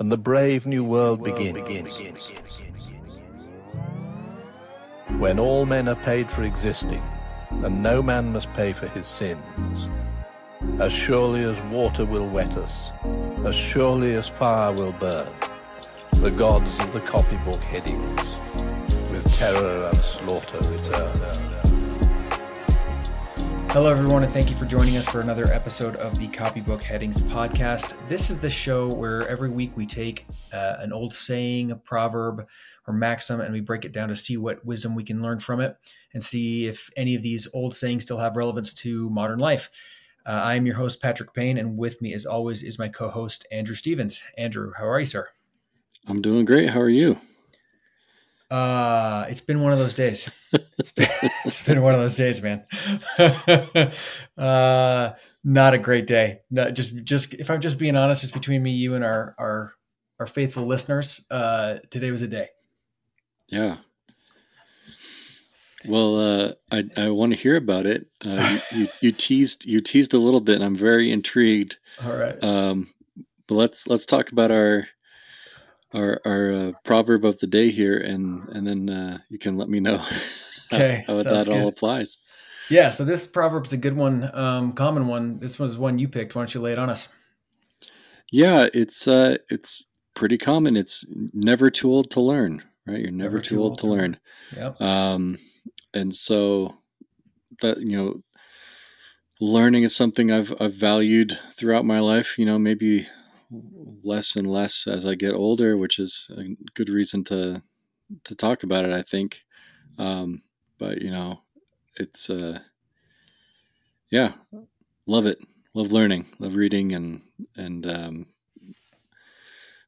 and the brave new world begins. When all men are paid for existing, and no man must pay for his sins. As surely as water will wet us, as surely as fire will burn, the gods of the copybook headings, with terror and slaughter return. Hello, everyone, and thank you for joining us for another episode of the Copybook Headings podcast. This is the show where every week we take uh, an old saying, a proverb, or maxim, and we break it down to see what wisdom we can learn from it and see if any of these old sayings still have relevance to modern life. Uh, I am your host, Patrick Payne, and with me, as always, is my co host, Andrew Stevens. Andrew, how are you, sir? I'm doing great. How are you? Uh, it's been one of those days. It's been, it's been one of those days, man. uh, not a great day. Not just, just if I'm just being honest, just between me, you, and our our our faithful listeners, uh, today was a day. Yeah. Well, uh, I I want to hear about it. Uh, you, you, you teased you teased a little bit, and I'm very intrigued. All right. Um, but let's let's talk about our our our uh, proverb of the day here, and and then uh, you can let me know okay, how, how that good. all applies. Yeah, so this proverb's a good one, um, common one. This was one you picked. Why don't you lay it on us? Yeah, it's uh, it's pretty common. It's never too old to learn, right? You're never, never too, too, old, old to learn. Yep. Um, and so that you know, learning is something I've I've valued throughout my life. You know, maybe less and less as I get older, which is a good reason to to talk about it. I think, um, but you know, it's uh, yeah, love it, love learning, love reading, and and um,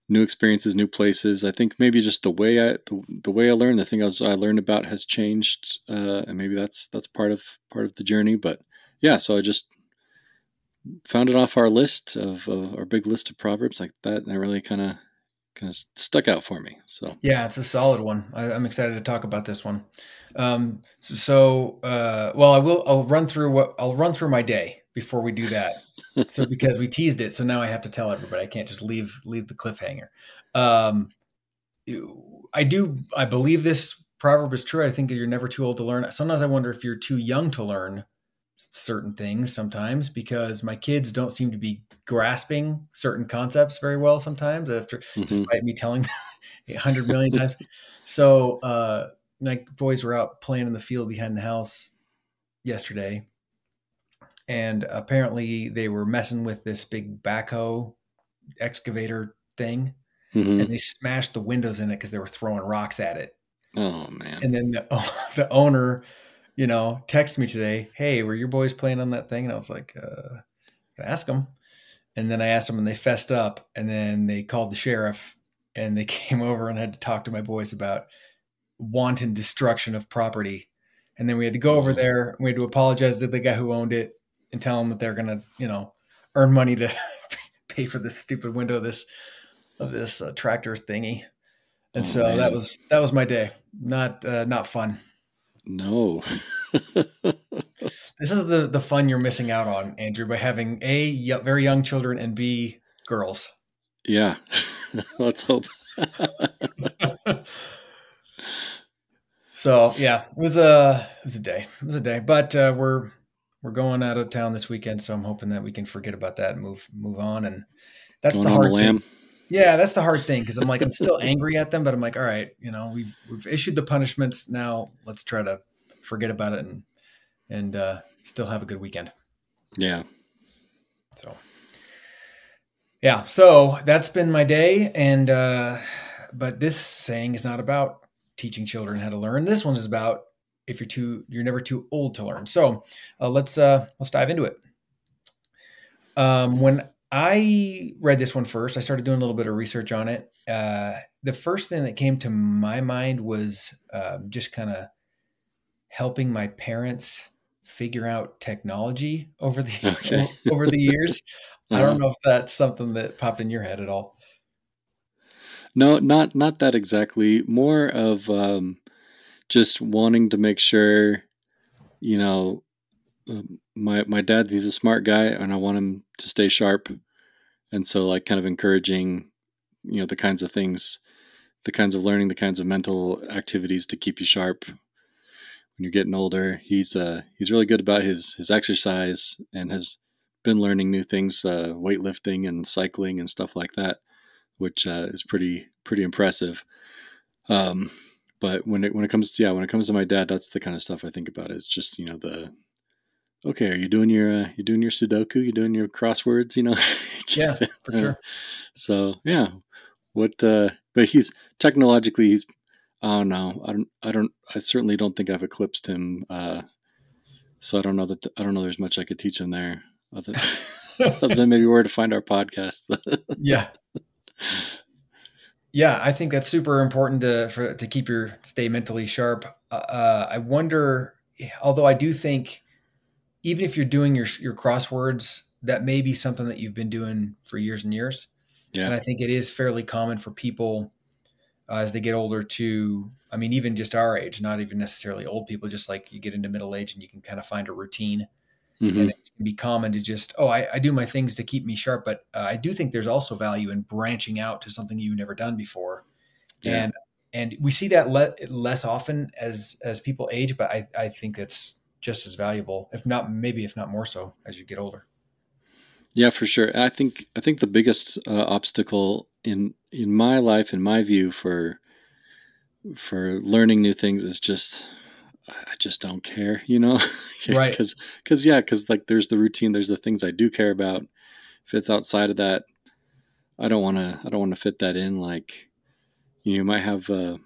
new experiences, new places. I think maybe just the way I the, the way I learn, the thing I, was, I learned about has changed, uh, and maybe that's that's part of part of the journey. But yeah, so I just found it off our list of, of our big list of proverbs like that, and I really kind of kind of stuck out for me. So yeah, it's a solid one. I, am excited to talk about this one. Um, so, so uh, well, I will. I'll run through what I'll run through my day before we do that. so because we teased it, so now I have to tell everybody. I can't just leave leave the cliffhanger. Um, I do. I believe this proverb is true. I think you're never too old to learn. Sometimes I wonder if you're too young to learn certain things sometimes because my kids don't seem to be grasping certain concepts very well sometimes after mm-hmm. despite me telling them a hundred million times. So uh my boys were out playing in the field behind the house yesterday and apparently they were messing with this big backhoe excavator thing mm-hmm. and they smashed the windows in it because they were throwing rocks at it. Oh man. And then the, the owner you know, text me today, hey, were your boys playing on that thing? And I was like, uh, ask them. And then I asked them and they fessed up and then they called the sheriff and they came over and had to talk to my boys about wanton destruction of property. And then we had to go over there. We had to apologize to the guy who owned it and tell him that they're going to, you know, earn money to pay for this stupid window of this, of this uh, tractor thingy. And oh, so man. that was, that was my day. Not, uh, not fun. No. this is the the fun you're missing out on, Andrew, by having a very young children and b girls. Yeah. Let's hope. so yeah, it was a it was a day. It was a day, but uh, we're we're going out of town this weekend, so I'm hoping that we can forget about that and move move on. And that's going the hard the thing. Yeah, that's the hard thing because I'm like I'm still angry at them, but I'm like, all right, you know, we've we've issued the punishments. Now let's try to forget about it and and uh, still have a good weekend. Yeah. So. Yeah, so that's been my day, and uh, but this saying is not about teaching children how to learn. This one is about if you're too you're never too old to learn. So uh, let's uh, let's dive into it. Um, when I read this one first. I started doing a little bit of research on it. Uh, the first thing that came to my mind was uh, just kind of helping my parents figure out technology over the okay. over the years. I don't uh-huh. know if that's something that popped in your head at all. No, not not that exactly. More of um, just wanting to make sure, you know, um, my my dad he's a smart guy and I want him to stay sharp, and so like kind of encouraging you know the kinds of things, the kinds of learning, the kinds of mental activities to keep you sharp when you're getting older. He's uh, he's really good about his his exercise and has been learning new things, uh, weightlifting and cycling and stuff like that, which uh, is pretty pretty impressive. Um, but when it when it comes to yeah when it comes to my dad, that's the kind of stuff I think about. Is just you know the okay, are you doing your uh, you doing your Sudoku? You doing your crosswords? You know? yeah, for sure. so yeah, what? uh But he's technologically he's. Oh no, I don't. I don't. I certainly don't think I've eclipsed him. uh So I don't know that. I don't know. There's much I could teach him there, other, other than maybe where to find our podcast. yeah. Yeah, I think that's super important to for, to keep your stay mentally sharp. Uh, uh I wonder, although I do think even if you're doing your your crosswords, that may be something that you've been doing for years and years. Yeah. And I think it is fairly common for people uh, as they get older to, I mean, even just our age, not even necessarily old people, just like you get into middle age and you can kind of find a routine. Mm-hmm. And it can be common to just, oh, I, I do my things to keep me sharp. But uh, I do think there's also value in branching out to something you've never done before. Yeah. And and we see that le- less often as as people age, but I, I think it's just as valuable, if not maybe if not more so as you get older. Yeah, for sure. I think I think the biggest uh, obstacle in in my life, in my view, for for learning new things is just I just don't care, you know, right? Because because yeah, because like there's the routine, there's the things I do care about. If it's outside of that, I don't want to I don't want to fit that in. Like you, know, you might have uh,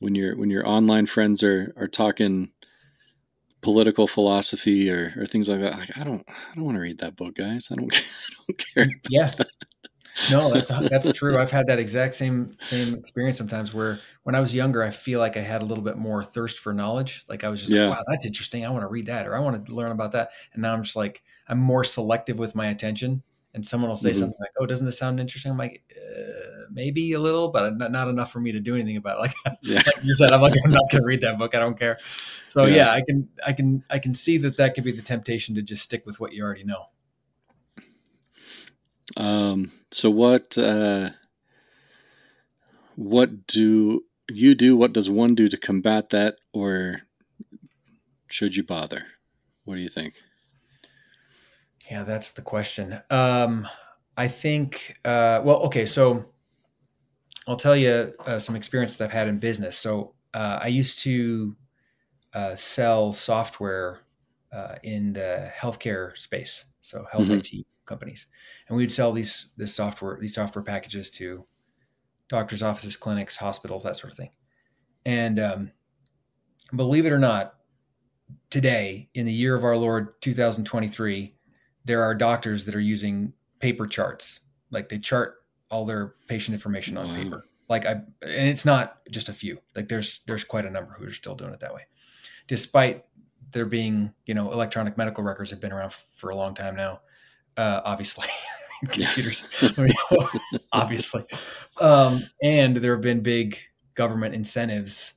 when your when your online friends are are talking political philosophy or, or things like that. Like, I don't, I don't want to read that book, guys. I don't, I don't care. Yeah. no, that's that's true. I've had that exact same same experience sometimes where when I was younger, I feel like I had a little bit more thirst for knowledge. Like I was just yeah. like, wow, that's interesting. I want to read that or I want to learn about that. And now I'm just like, I'm more selective with my attention. And someone will say mm-hmm. something like, "Oh, doesn't this sound interesting?" I'm like, uh, maybe a little, but not, not enough for me to do anything about it. Like, yeah. like you said, I'm like, I'm not going to read that book. I don't care. So yeah. yeah, I can, I can, I can see that that could be the temptation to just stick with what you already know. Um. So what? Uh, what do you do? What does one do to combat that, or should you bother? What do you think? Yeah, that's the question. Um, I think, uh, well, okay, so I'll tell you uh, some experiences I've had in business. So uh, I used to uh, sell software uh, in the healthcare space, so health mm-hmm. IT companies, and we'd sell these this software these software packages to doctors' offices, clinics, hospitals, that sort of thing. And um, believe it or not, today in the year of our Lord 2023, there are doctors that are using paper charts, like they chart all their patient information on wow. paper. Like I, and it's not just a few. Like there's there's quite a number who are still doing it that way, despite there being you know electronic medical records have been around f- for a long time now. Uh, obviously, computers, obviously, um, and there have been big government incentives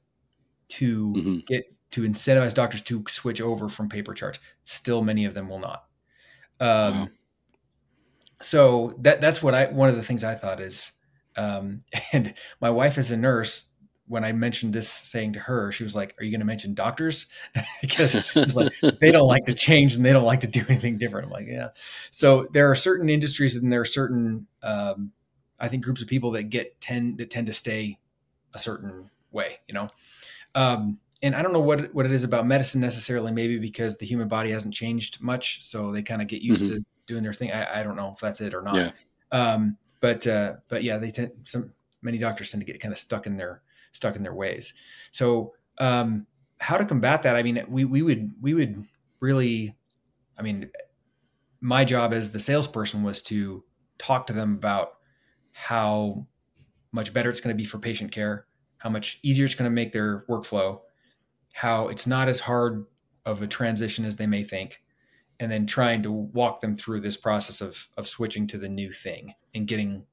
to mm-hmm. get to incentivize doctors to switch over from paper charts. Still, many of them will not. Um, wow so that that's what I one of the things I thought is, um, and my wife is a nurse. When I mentioned this saying to her, she was like, "Are you going to mention doctors?" because she's like, they don't like to change and they don't like to do anything different. I'm like, yeah. So there are certain industries and there are certain, um, I think, groups of people that get tend that tend to stay a certain way. You know, um, and I don't know what what it is about medicine necessarily. Maybe because the human body hasn't changed much, so they kind of get used mm-hmm. to doing their thing. I, I don't know if that's it or not. Yeah. Um, but uh, but yeah, they tend some many doctors tend to get kind of stuck in their stuck in their ways. So um, how to combat that? I mean, we we would we would really, I mean, my job as the salesperson was to talk to them about how much better it's going to be for patient care, how much easier it's going to make their workflow, how it's not as hard of a transition as they may think, and then trying to walk them through this process of of switching to the new thing and getting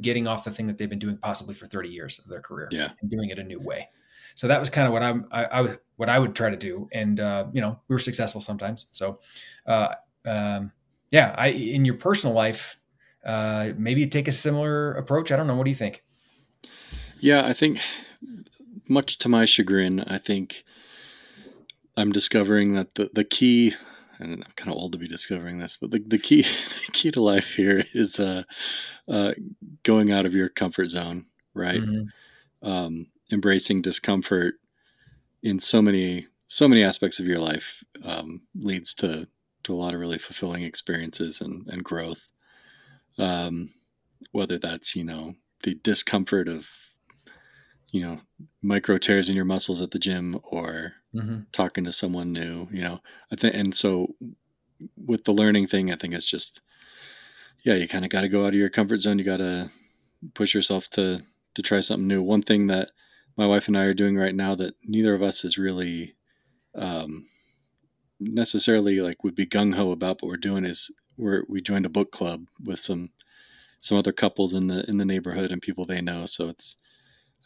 getting off the thing that they've been doing possibly for 30 years of their career yeah. and doing it a new way so that was kind of what I'm, I, I, what I would try to do. And, uh, you know, we were successful sometimes. So, uh, um, yeah, I, in your personal life, uh, maybe take a similar approach. I don't know. What do you think? Yeah, I think much to my chagrin, I think I'm discovering that the, the key, and I'm kind of old to be discovering this, but the, the key the key to life here is uh, uh, going out of your comfort zone, right? Mm-hmm. Um, embracing discomfort in so many so many aspects of your life um, leads to to a lot of really fulfilling experiences and, and growth. Um, whether that's you know the discomfort of you know micro tears in your muscles at the gym or mm-hmm. talking to someone new you know i think and so with the learning thing i think it's just yeah you kind of got to go out of your comfort zone. You got to push yourself to to try something new. One thing that my wife and i are doing right now that neither of us is really um, necessarily like would be gung-ho about but we're doing is we're we joined a book club with some some other couples in the in the neighborhood and people they know. So it's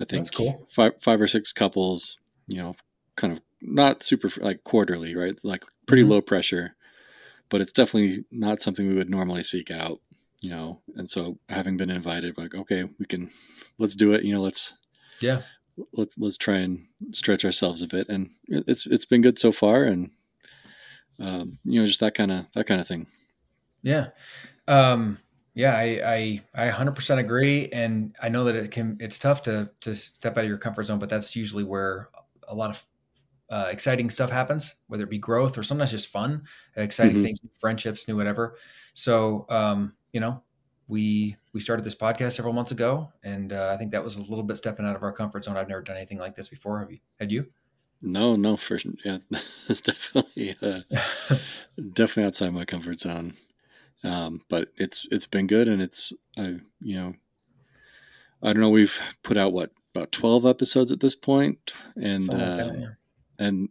I think cool. five five or six couples, you know, kind of not super like quarterly, right? Like pretty mm-hmm. low pressure, but it's definitely not something we would normally seek out, you know. And so having been invited, like, okay, we can let's do it, you know, let's yeah, let's let's try and stretch ourselves a bit, and it's it's been good so far, and um, you know, just that kind of that kind of thing. Yeah. Um, yeah, I, I, I 100% agree, and I know that it can. It's tough to to step out of your comfort zone, but that's usually where a lot of uh, exciting stuff happens, whether it be growth or sometimes just fun, exciting mm-hmm. things, friendships, new whatever. So, um, you know, we we started this podcast several months ago, and uh, I think that was a little bit stepping out of our comfort zone. I've never done anything like this before. Have you? Had you? No, no, for yeah, it's definitely uh, definitely outside my comfort zone. Um, but it's it's been good, and it's I you know I don't know we've put out what about twelve episodes at this point, and uh, and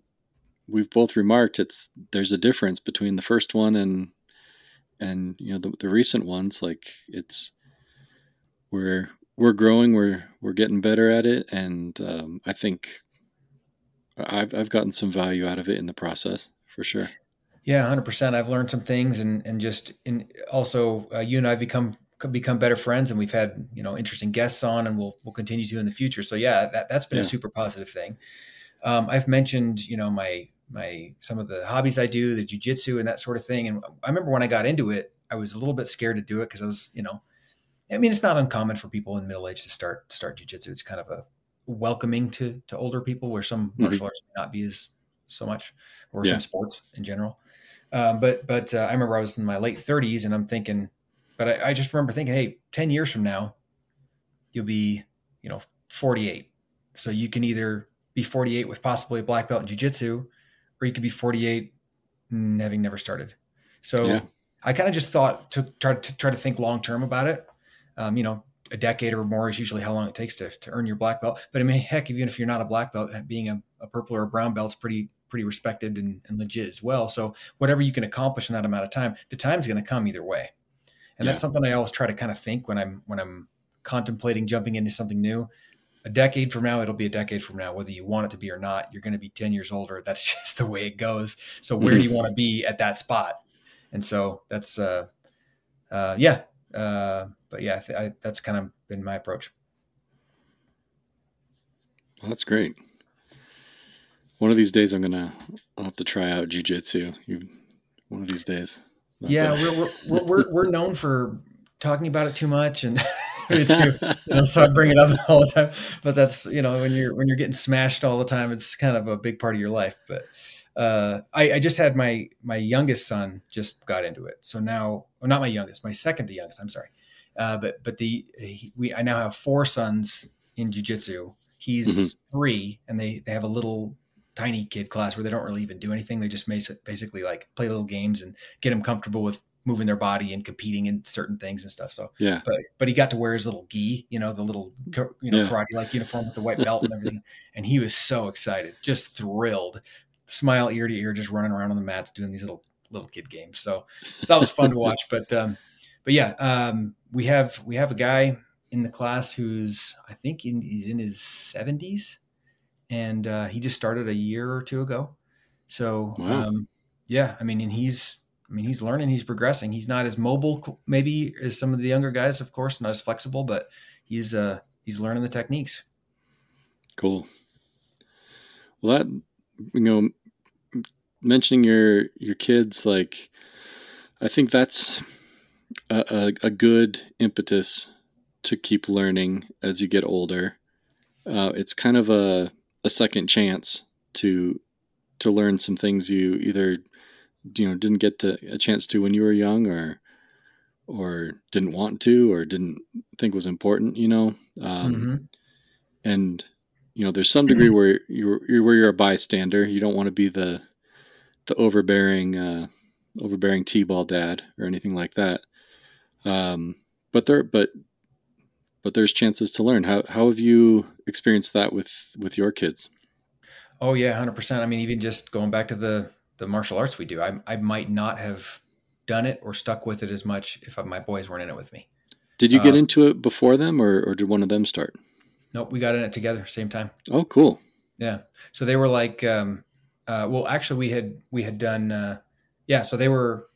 we've both remarked it's there's a difference between the first one and and you know the, the recent ones. Like it's we're we're growing we're we're getting better at it and um, i think I've, I've gotten some value out of it in the process for sure yeah, hundred percent. I've learned some things, and and just in also uh, you and I've become become better friends, and we've had you know interesting guests on, and we'll we'll continue to in the future. So yeah, that that's been yeah. a super positive thing. Um, I've mentioned you know my my some of the hobbies I do, the jujitsu and that sort of thing. And I remember when I got into it, I was a little bit scared to do it because I was you know, I mean it's not uncommon for people in middle age to start to start jujitsu. It's kind of a welcoming to to older people where some mm-hmm. martial arts may not be as so much or yeah. some sports in general. Um, but but uh, I remember I was in my late 30s and I'm thinking, but I, I, just remember thinking, hey, 10 years from now, you'll be, you know, 48. So you can either be 48 with possibly a black belt in jiu-jitsu, or you could be 48 having never started. So yeah. I kind of just thought to try to try to think long term about it. Um, you know, a decade or more is usually how long it takes to, to earn your black belt. But I mean, heck, even if you're not a black belt, being a, a purple or a brown belt is pretty pretty respected and, and legit as well. So whatever you can accomplish in that amount of time, the time's going to come either way. And yeah. that's something I always try to kind of think when I'm when I'm contemplating jumping into something new. A decade from now, it'll be a decade from now, whether you want it to be or not. You're going to be 10 years older. That's just the way it goes. So where do you want to be at that spot? And so that's, uh, uh, yeah. Uh, but yeah, I, I, that's kind of been my approach. Well, that's great. One of these days, I'm gonna I'll have to try out jujitsu. You, one of these days. yeah, we're, we're, we're we're known for talking about it too much, and it's you know, so I bring it up all the time. But that's you know when you're when you're getting smashed all the time, it's kind of a big part of your life. But uh, I, I, just had my my youngest son just got into it, so now well, not my youngest, my second to youngest. I'm sorry, uh, but but the he, we I now have four sons in jujitsu. He's mm-hmm. three, and they they have a little tiny kid class where they don't really even do anything. They just basically like play little games and get them comfortable with moving their body and competing in certain things and stuff. So yeah, but but he got to wear his little gi, you know, the little you know yeah. karate like uniform with the white belt and everything, and he was so excited, just thrilled, smile ear to ear, just running around on the mats doing these little little kid games. So, so that was fun to watch. But um, but yeah, um, we have we have a guy in the class who's I think in, he's in his seventies and uh, he just started a year or two ago. So wow. um, yeah, I mean, and he's I mean, he's learning, he's progressing. He's not as mobile, maybe as some of the younger guys, of course, not as flexible, but he's uh he's learning the techniques. Cool. Well, that you know, mentioning your your kids, like, I think that's a, a, a good impetus to keep learning as you get older. Uh, it's kind of a a second chance to to learn some things you either you know didn't get to a chance to when you were young or or didn't want to or didn't think was important you know? Um, mm-hmm. and you know there's some degree where you're, you're, where you're a bystander. You don't want to be the the overbearing uh, overbearing t-ball dad or anything like that. Um, but there but but there's chances to learn how how have you experienced that with with your kids oh yeah 100% i mean even just going back to the the martial arts we do. I, I might not have done it or stuck with it as much if my boys weren't in it with me. Did you get uh, into it before them or, or did one of them start? Nope, we got in it together, same time. Oh, cool. Yeah. So they were like, um, uh, well, actually we had, we had done, uh, yeah. So they were,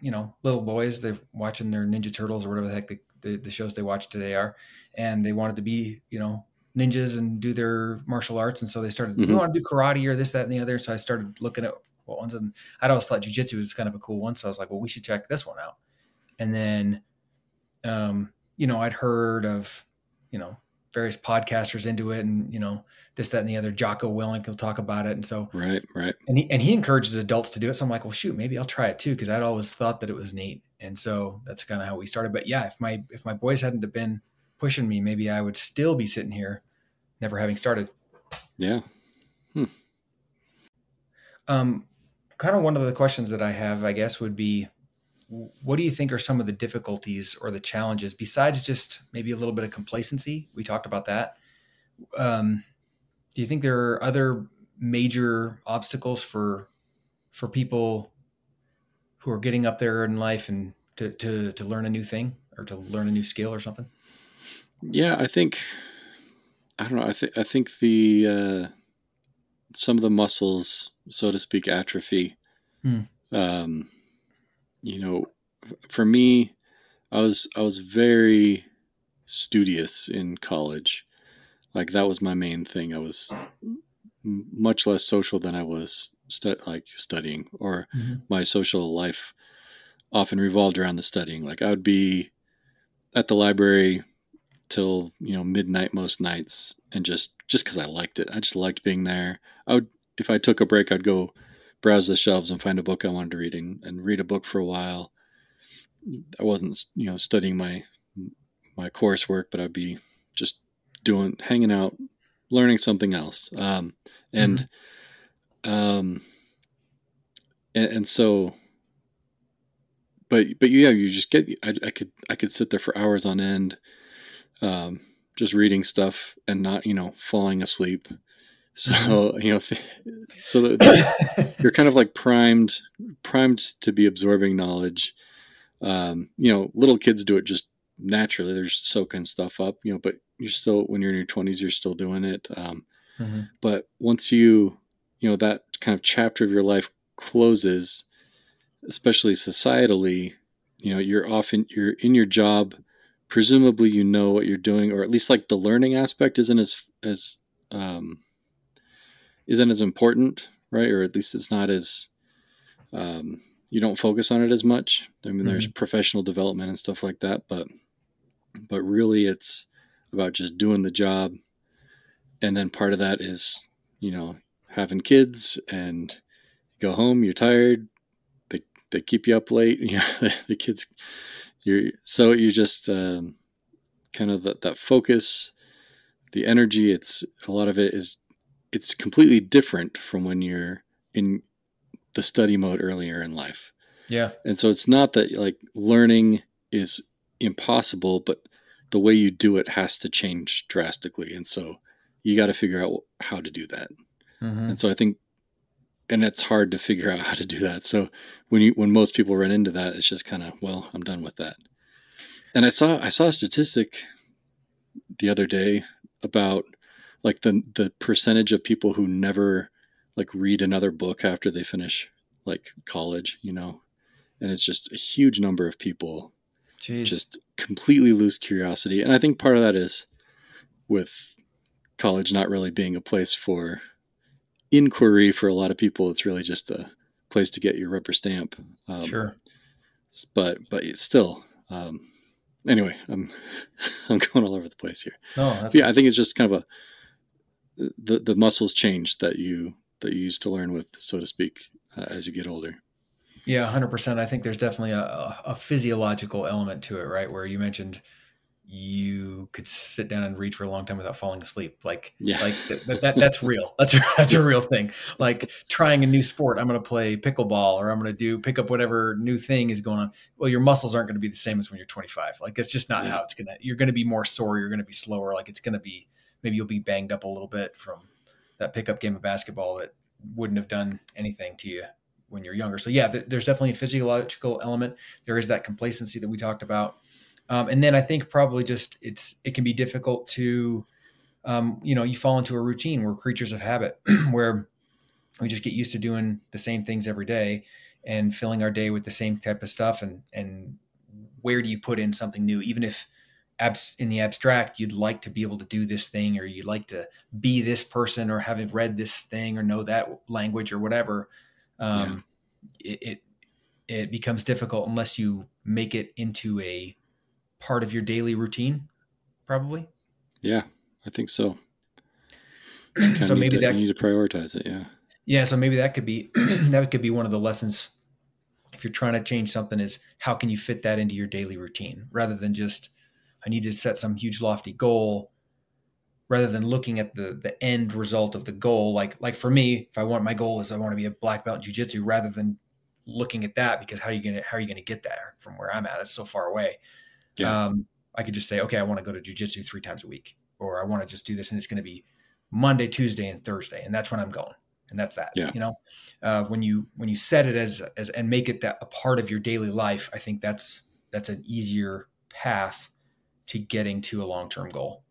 you know, little boys, they're watching their Ninja Turtles or whatever the heck the, the, the shows they watch today are. And they wanted to be, you know, ninjas and do their martial arts. And so they started, mm-hmm. we want to do karate or this, that, and the other. So I started looking at what ones. And I'd always thought jujitsu was kind of a cool one. So I was like, well, we should check this one out. And then, um, you know, I'd heard of, you know, various podcasters into it and, you know, this, that, and the other. Jocko Willink will talk about it. And so, right, right. And he, and he encourages adults to do it. So I'm like, well, shoot, maybe I'll try it too. Cause I'd always thought that it was neat. And so that's kind of how we started. But yeah, if my, if my boys hadn't have been pushing me, maybe I would still be sitting here never having started. Yeah. Hmm. Um, kind of one of the questions that I have, I guess, would be what do you think are some of the difficulties or the challenges besides just maybe a little bit of complacency? We talked about that. Um, do you think there are other major obstacles for for people who are getting up there in life and to to to learn a new thing or to learn a new skill or something? Yeah, I think I don't know. I think I think the uh, some of the muscles so to speak, atrophy. Hmm. Um, you know, for me, I was I was very studious in college. Like that was my main thing. I was much less social than I was stu- like studying, or mm-hmm. my social life often revolved around the studying. Like I would be at the library till you know midnight most nights, and just just because I liked it, I just liked being there. I would if I took a break, I'd go browse the shelves and find a book I wanted to read and, and read a book for a while. I wasn't, you know, studying my my coursework, but I'd be just doing, hanging out, learning something else. Um, and, mm-hmm. Um, and, and so, but, but yeah, you just get, I, I could, I could sit there for hours on end, um, just reading stuff and not, you know, falling asleep. So mm-hmm. you know, so you're kind of like primed, primed to be absorbing knowledge. Um, you know, little kids do it just naturally; they're just soaking stuff up. You know, but you're still when you're in your 20s, you're still doing it. Um, mm-hmm. But once you, you know, that kind of chapter of your life closes, especially societally, you know, you're often you're in your job. Presumably, you know what you're doing, or at least like the learning aspect isn't as as um, isn't as important, right? Or at least it's not as um, you don't focus on it as much. I mean, mm-hmm. there's professional development and stuff like that, but but really, it's about just doing the job, and then part of that is you know having kids and go home, you're tired, they they keep you up late, you know, the, the kids, you're so you just um, kind of that that focus, the energy. It's a lot of it is it's completely different from when you're in the study mode earlier in life. Yeah. And so it's not that like learning is impossible, but the way you do it has to change drastically. And so you got to figure out how to do that. Mm-hmm. And so I think, and it's hard to figure out how to do that. So when you, when most people run into that, it's just kind of, well, I'm done with that. And I saw, I saw a statistic the other day about like the the percentage of people who never like read another book after they finish like college, you know, and it's just a huge number of people Jeez. just completely lose curiosity. And I think part of that is with college not really being a place for inquiry for a lot of people. It's really just a place to get your rubber stamp. Um, sure. But but still, um, anyway, I'm I'm going all over the place here. No, that's yeah, I think it's just kind of a the the muscles change that you that you used to learn with, so to speak, uh, as you get older. Yeah, hundred percent. I think there's definitely a, a physiological element to it, right? Where you mentioned you could sit down and read for a long time without falling asleep. Like, Yeah. like that, that, that's real. That's a, that's a real thing. Like trying a new sport. I'm going to play pickleball or I'm going to do pick up whatever new thing is going on. Well, your muscles aren't going to be the same as when you're 25. Like it's just not Yeah. how it's going to, you're going to be more sore. You're going to be slower. Like it's going to be, maybe you'll be banged up a little bit from that pickup game of basketball that wouldn't have done anything to you when you're younger. So yeah, th- there's definitely a physiological element. There is that complacency that we talked about. Um, and then I think probably just it's it can be difficult to, um, you know, you fall into a routine. We're creatures of habit, where we just get used to doing the same things every day and filling our day with the same type of stuff. And and where do you put in something new, even if abs- in the abstract you'd like to be able to do this thing or you'd like to be this person or having read this thing or know that language or whatever. Um, it, it it becomes difficult unless you make it into a part of your daily routine, probably. Yeah, I think so. So maybe to, that you need to prioritize it. Yeah. yeah, so maybe that could be that could be one of the lessons if you're trying to change something is how can you fit that into your daily routine rather than just I need to set some huge lofty goal rather than looking at the the end result of the goal like like for me if I want my goal is I want to be a black belt in jiu-jitsu rather than looking at that because how are you to how are you going to get there from where I'm at it's so far away Yeah. um, I could just say, okay, I want to go to jujitsu three times a week, or I want to just do this, and it's going to be Monday, Tuesday, and Thursday, and that's when I'm going, and that's that. Yeah. You know, uh, when you when you set it as as and make it that a part of your daily life, I think that's that's an easier path to getting to a long term goal.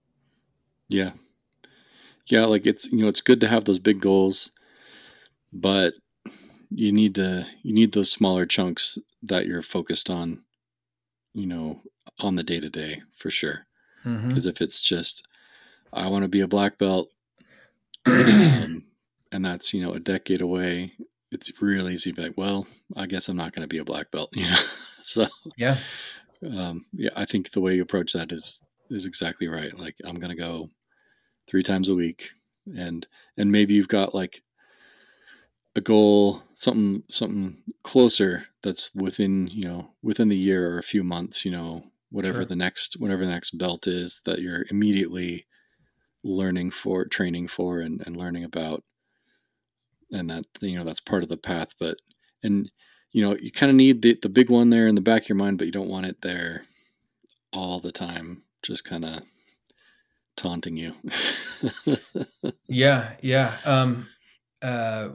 Yeah. Yeah, like it's you know, it's good to have those big goals, but you need to you need those smaller chunks that you're focused on, you know, on the day to day for sure. Mm-hmm. Because if it's just I want to be a black belt um, and that's, you know, a decade away, it's really easy to be like, well, I guess I'm not going to be a black belt, you know. so Yeah, um, yeah, I think the way you approach that is is exactly right. Like I'm gonna go three times a week, and and maybe you've got like a goal, something something closer that's within you know within the year or a few months. You know, whatever Sure. the next whatever the next belt is that you're immediately learning for, training for, and and learning about, and that you know that's part of the path. But and you know you kind of need the, the big one there in the back of your mind but you don't want it there all the time just kind of taunting you yeah, yeah. Um, uh,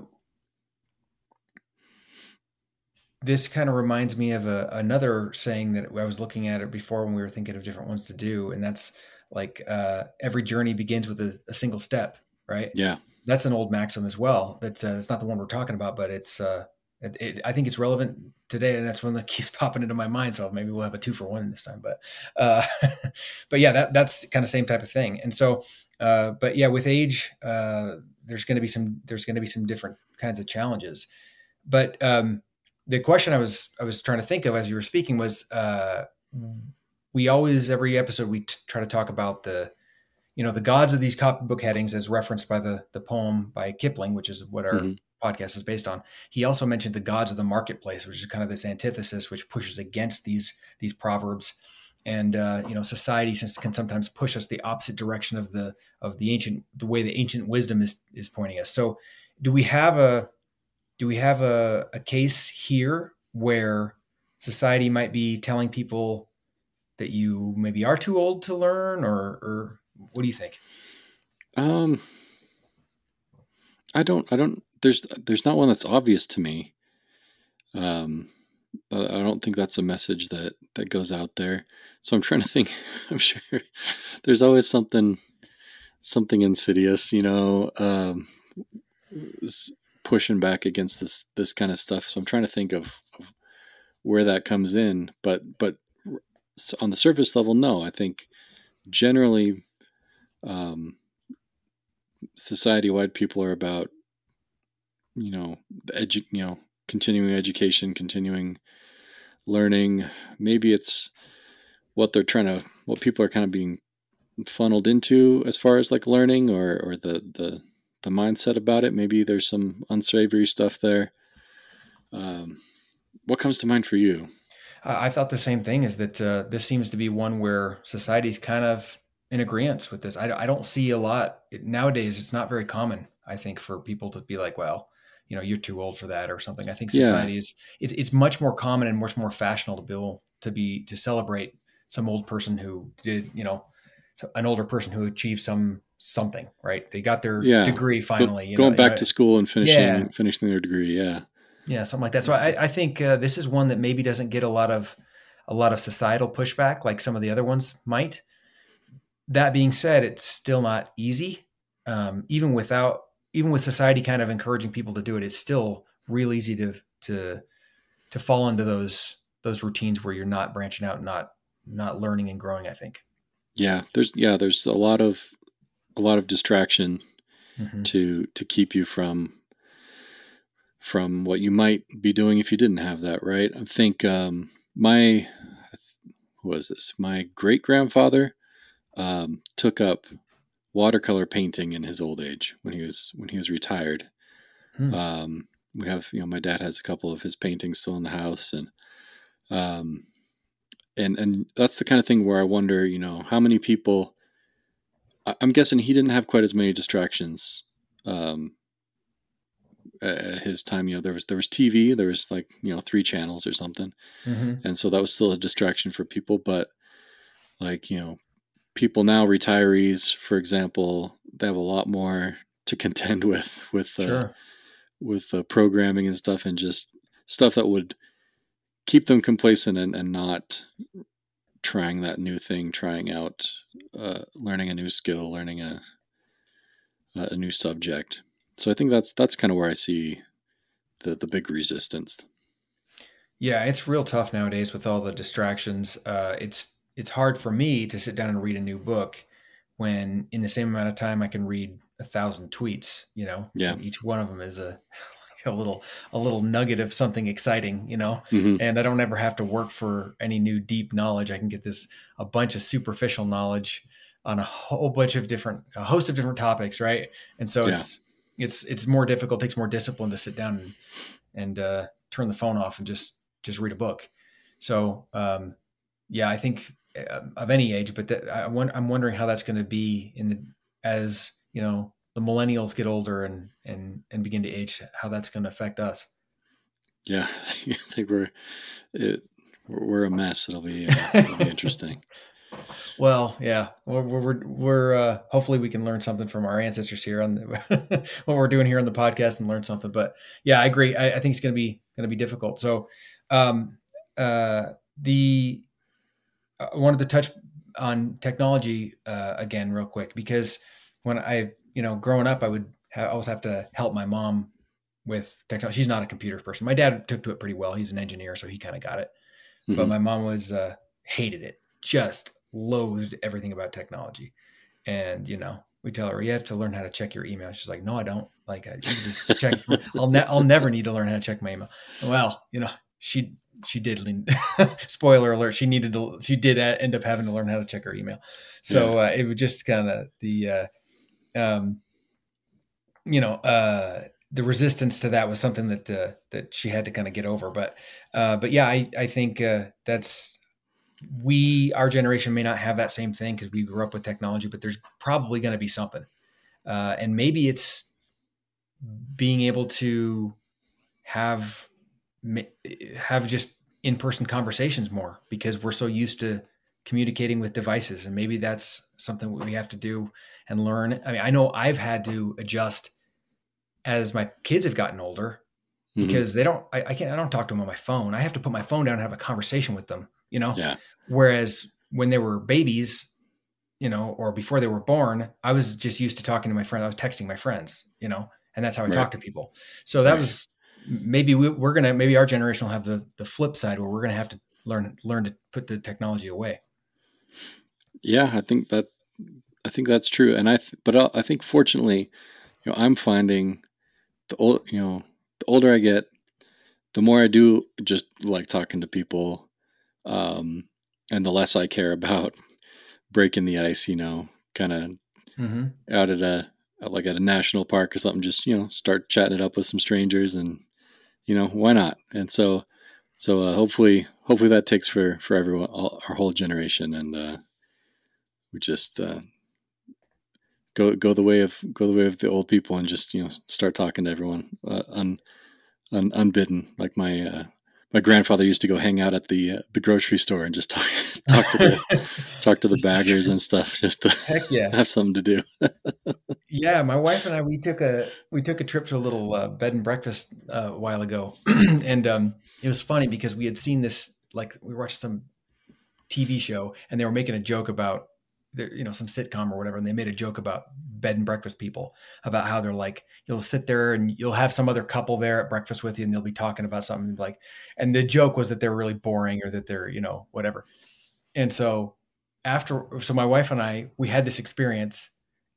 this kind of reminds me of a, another saying that I was looking at it before when we were thinking of different ones to do, and that's like uh, every journey begins with a, a single step, right? yeah That's an old maxim as well. That's uh, it's not the one we're talking about, but it's uh, it, it, I think it's relevant today, and that's one that keeps popping into my mind. So maybe we'll have a two for one this time. But uh, but yeah, that that's kind of same type of thing. And so, uh, but yeah, with age, uh, there's going to be some there's going to be some different kinds of challenges. But um, the question I was I was trying to think of as you were speaking was uh, we always every episode we t- try to talk about the you know the gods of these copybook headings as referenced by the the poem by Kipling, which is what our Mhm. podcast is based on. He also mentioned the gods of the marketplace, which is kind of this antithesis which pushes against these these proverbs. And uh, you know, society since can sometimes push us the opposite direction of the of the ancient the way the ancient wisdom is is pointing us. So, do we have a do we have a, a case here where society might be telling people that you maybe are too old to learn, or or what do you think? um i don't i don't there's there's not one that's obvious to me um i don't think that's a message that that goes out there so i'm trying to think i'm sure there's always something something insidious you know um pushing back against this this kind of stuff so i'm trying to think of, of where that comes in, but but on the surface level, no. I think generally, um, society-wide, people are about you know edu- you know continuing education, continuing learning. Maybe it's what they're trying to, what people are kind of being funneled into as far as like learning or or the the the mindset about it. Maybe there's some unsavory stuff there. Um, what comes to mind for you? I thought the same thing. Is that uh, this seems to be one where society's kind of in agreement with this. I, I don't see a lot nowadays. It's not very common, I think, for people to be like, well, you know, you're too old for that or something. I think society yeah. is it's it's much more common and much more fashionable to be to be to celebrate some old person who did, you know, an older person who achieved some something, right? They got their yeah. degree finally. Go, going know, back you know, to school and finishing yeah. finishing their degree, yeah, yeah, something like that. So I, I think uh, this is one that maybe doesn't get a lot of a lot of societal pushback like some of the other ones might. That being said, it's still not easy. Um, even without even with society kind of encouraging people to do it, it's still real easy to to to fall into those those routines where you're not branching out, not not learning and growing. I think. Yeah, there's yeah, there's a lot of a lot of distraction mm-hmm. to to keep you from from what you might be doing if you didn't have that. Right? I think um, my who was this? My great grandfather um, took up watercolor painting in his old age when he was when he was retired. Hmm. Um, we have you know my dad has a couple of his paintings still in the house and um and and that's the kind of thing where I wonder you know how many people I'm guessing he didn't have quite as many distractions um at his time you know there was there was TV there was like you know three channels or something mm-hmm. and so that was still a distraction for people but like you know people now, retirees, for example, they have a lot more to contend with with uh, sure. with uh, programming and stuff, and just stuff that would keep them complacent and, and not trying that new thing, trying out, uh, learning a new skill, learning a a new subject. So I think that's that's kind of where I see the the big resistance. Yeah, it's real tough nowadays with all the distractions. Uh, it's it's hard for me to sit down and read a new book when in the same amount of time I can read a thousand tweets, you know, yeah. each one of them is a, a little, a little nugget of something exciting, you know, mm-hmm. and I don't ever have to work for any new deep knowledge. I can get this, a bunch of superficial knowledge on a whole bunch of different, a host of different topics. Right. And so yeah. it's, it's, it's more difficult, takes more discipline to sit down and, and, uh, turn the phone off and just, just read a book. So, um, yeah, I think uh, of any age, but that, I am wondering how that's going to be in the as you know the millennials get older and and and begin to age, how that's going to affect us. Yeah, I think we're it, we're a mess. It'll be, uh, it'll be interesting. well, yeah, we're we're, we're uh, hopefully we can learn something from our ancestors here on the, what we're doing here on the podcast and learn something. But yeah, I agree. I, I think it's going to be going to be difficult. So, um, uh, the I wanted to touch on technology uh, again real quick because when I, you know, growing up, I would ha- always have to help my mom with technology. She's not a computer person. My dad took to it pretty well. He's an engineer, so he kind of got it. Mm-hmm. But my mom was uh, hated it, just loathed everything about technology. And you know, we tell her you have to learn how to check your email. She's like, no, I don't. Like, I just check. I'll ne- I'll never need to learn how to check my email. Well, you know, she she did spoiler alert she needed to she did end up having to learn how to check her email so yeah. uh, it was just kind of the uh, um, you know uh, the resistance to that was something that uh, that she had to kind of get over. But uh, but yeah i i think uh, that's we our generation may not have that same thing because we grew up with technology but there's probably going to be something. And maybe it's being able to have have just in-person conversations more because we're so used to communicating with devices and maybe that's something we have to do and learn i mean i know i've had to adjust as my kids have gotten older mm-hmm. because they don't I, I, can't i don't talk to them on my phone i have to put my phone down and have a conversation with them you know yeah whereas when they were babies you know or before they were born i was just used to talking to my friends i was texting my friends you know and that's how i right. talk to people so that right. was maybe we, we're gonna maybe our generation will have the the flip side where we're gonna have to learn learn to put the technology away. Yeah, I think that I think that's true, and I th- but I think fortunately, you know, I'm finding the old you know the older I get, the more I do just like talking to people, um, and the less I care about breaking the ice. You know, kind of mm-hmm. out at a like at a national park or something. Just you know, start chatting it up with some strangers, and you know, why not? And so, so uh, hopefully, hopefully that takes for for everyone, all, our whole generation, and uh, we just uh, go go the way of go the way of the old people, and just you know, start talking to everyone uh, un, un, unbidden, like my uh, my grandfather used to go hang out at the uh, the grocery store and just talk talk to the talk to the baggers and stuff just to Heck yeah. have something to do. yeah, my wife and I we took a we took a trip to a little uh, bed and breakfast uh, a while ago, and um, it was funny because we had seen this like we watched some TV show and they were making a joke about you know some sitcom or whatever and they made a joke about bed and breakfast people about how they're like you'll sit there and you'll have some other couple there at breakfast with you and they'll be talking about something like and the joke was that they're really boring or that they're you know whatever. And so after so my wife and i we had this experience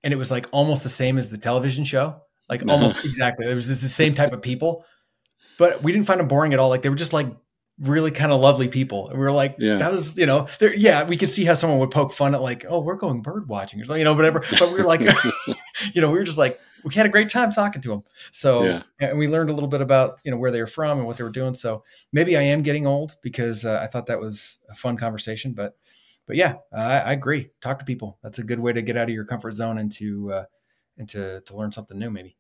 and it was like almost the same as the television show like almost exactly it was this the same type of people but we didn't find them boring at all like they were just like really kind of lovely people. And we were like, yeah. that was, you know, there, yeah, we could see how someone would poke fun at like, oh, we're going bird watching or something, you know, whatever. But we were like, you know, we were just like, we had a great time talking to them. So, yeah. and we learned a little bit about, you know, where they were from and what they were doing. So maybe I am getting old because uh, I thought that was a fun conversation, but, but yeah, I, I, agree. Talk to people. That's a good way to get out of your comfort zone and to, uh, and to, to learn something new, maybe.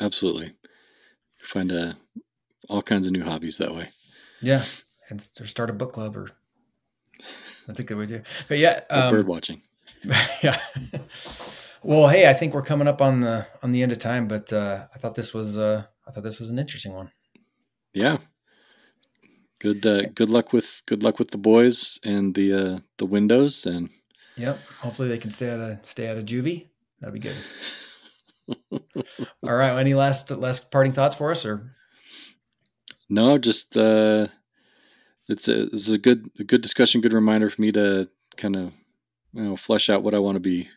Absolutely. Find a, all kinds of new hobbies that way. Yeah, and start a book club or that's a good way too. But yeah, um, bird watching. yeah. well, hey, I think we're coming up on the on the end of time, but uh, I thought this was uh, I thought this was an interesting one. Yeah. Good uh, good luck with good luck with the boys and the uh, the windows and. Yep. Hopefully they can stay out of stay out of juvie. That'd be good. All right. Any last last parting thoughts for us, or no, just uh, it's a it's a good a good discussion, good reminder for me to kind of you know flesh out what I want to be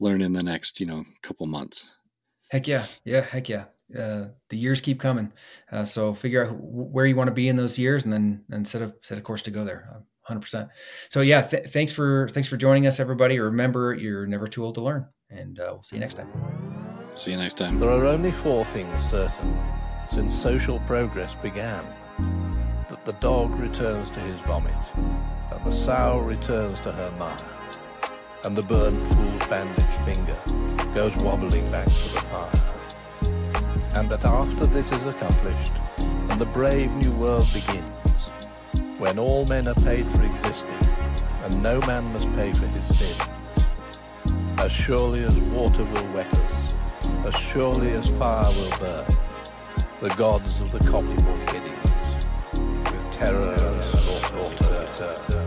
learning in the next you know couple months. Heck yeah, yeah, heck yeah. Uh, the years keep coming, uh, so figure out where you want to be in those years, and then and set a set a course to go there. Hundred percent. So yeah, th- thanks for thanks for joining us, everybody. Remember, you're never too old to learn, and uh, we'll see you next time. See you next time. There are only four things certain since social progress began that the dog returns to his vomit, and the sow returns to her mire, and the burnt fool's bandaged finger goes wobbling back to the fire. And that after this is accomplished, and the brave new world begins, when all men are paid for existing, and no man must pay for his sin, as surely as water will wet us, as surely as fire will burn, the gods of the copybook headings, with terror and slaughter.